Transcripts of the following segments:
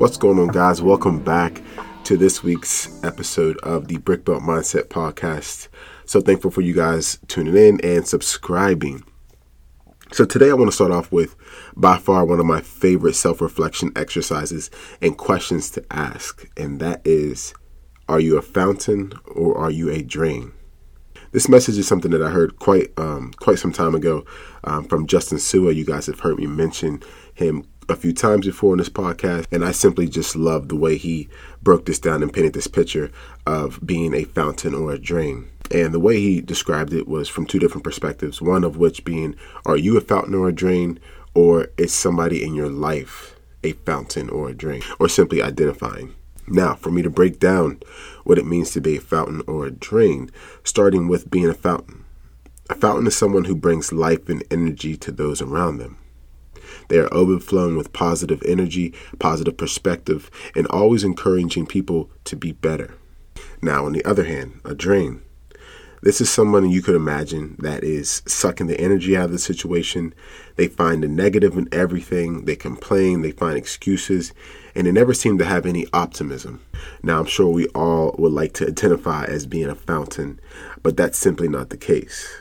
What's going on, guys? Welcome back to this week's episode of the Brick Belt Mindset Podcast. So thankful for you guys tuning in and subscribing. So today I want to start off with by far one of my favorite self-reflection exercises and questions to ask, and that is are you a fountain or are you a drain? This message is something that I heard quite um, quite some time ago um, from Justin Sua. You guys have heard me mention him a few times before in this podcast, and I simply just love the way he broke this down and painted this picture of being a fountain or a drain. And the way he described it was from two different perspectives. One of which being, are you a fountain or a drain, or is somebody in your life a fountain or a drain, or simply identifying? Now, for me to break down what it means to be a fountain or a drain, starting with being a fountain. A fountain is someone who brings life and energy to those around them. They are overflowing with positive energy, positive perspective, and always encouraging people to be better. Now, on the other hand, a drain. This is someone you could imagine that is sucking the energy out of the situation. They find the negative in everything. They complain, they find excuses, and they never seem to have any optimism. Now, I'm sure we all would like to identify as being a fountain, but that's simply not the case.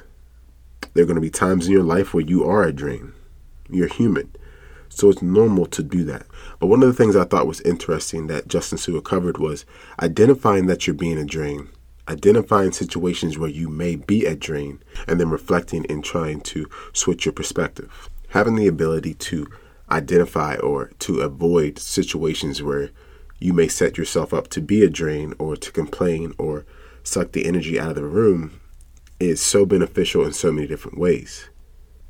There are going to be times in your life where you are a drain. You're human. So it's normal to do that. But one of the things I thought was interesting that Justin Sua covered was identifying that you're being a drain, identifying situations where you may be a drain, and then reflecting and trying to switch your perspective. Having the ability to identify or to avoid situations where you may set yourself up to be a drain or to complain or suck the energy out of the room is so beneficial in so many different ways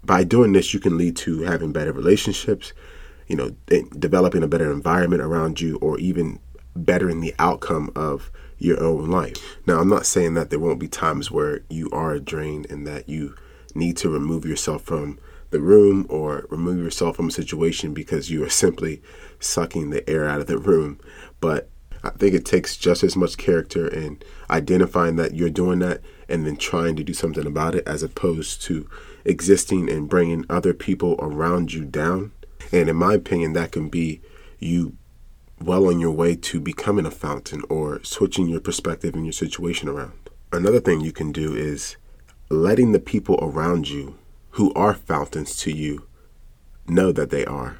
by doing this, you can lead to having better relationships, you know, developing a better environment around you, or even bettering the outcome of your own life. Now, I'm not saying that there won't be times where you are a drain and that you need to remove yourself from the room or remove yourself from a situation because you are simply sucking the air out of the room. But I think it takes just as much character in identifying that you're doing that and then trying to do something about it as opposed to existing and bringing other people around you down. And in my opinion, that can be you well on your way to becoming a fountain or switching your perspective and your situation around. Another thing you can do is letting the people around you who are fountains to you know that they are.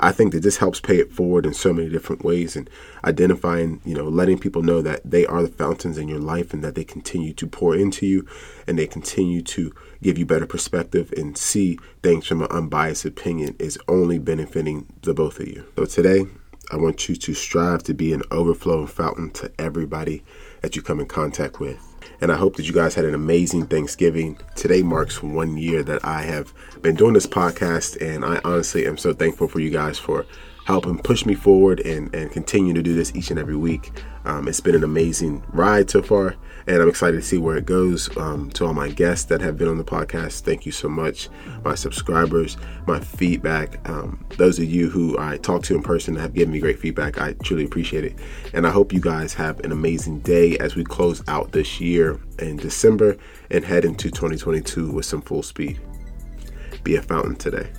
I think that this helps pay it forward in so many different ways and identifying, you know, letting people know that they are the fountains in your life and that they continue to pour into you and they continue to give you better perspective and see things from an unbiased opinion is only benefiting the both of you. So today, I want you to strive to be an overflowing fountain to everybody that you come in contact with. And I hope that you guys had an amazing Thanksgiving. Today marks one year that I have been doing this podcast, and I honestly am so thankful for you guys for helping push me forward and, and continue to do this each and every week. Um, it's been an amazing ride so far, and I'm excited to see where it goes. Um, to all my guests that have been on the podcast, thank you so much. My subscribers, my feedback, um, those of you who I talk to in person have given me great feedback. I truly appreciate it. And I hope you guys have an amazing day as we close out this year in December and head into 2022 with some full speed. Be a fountain today.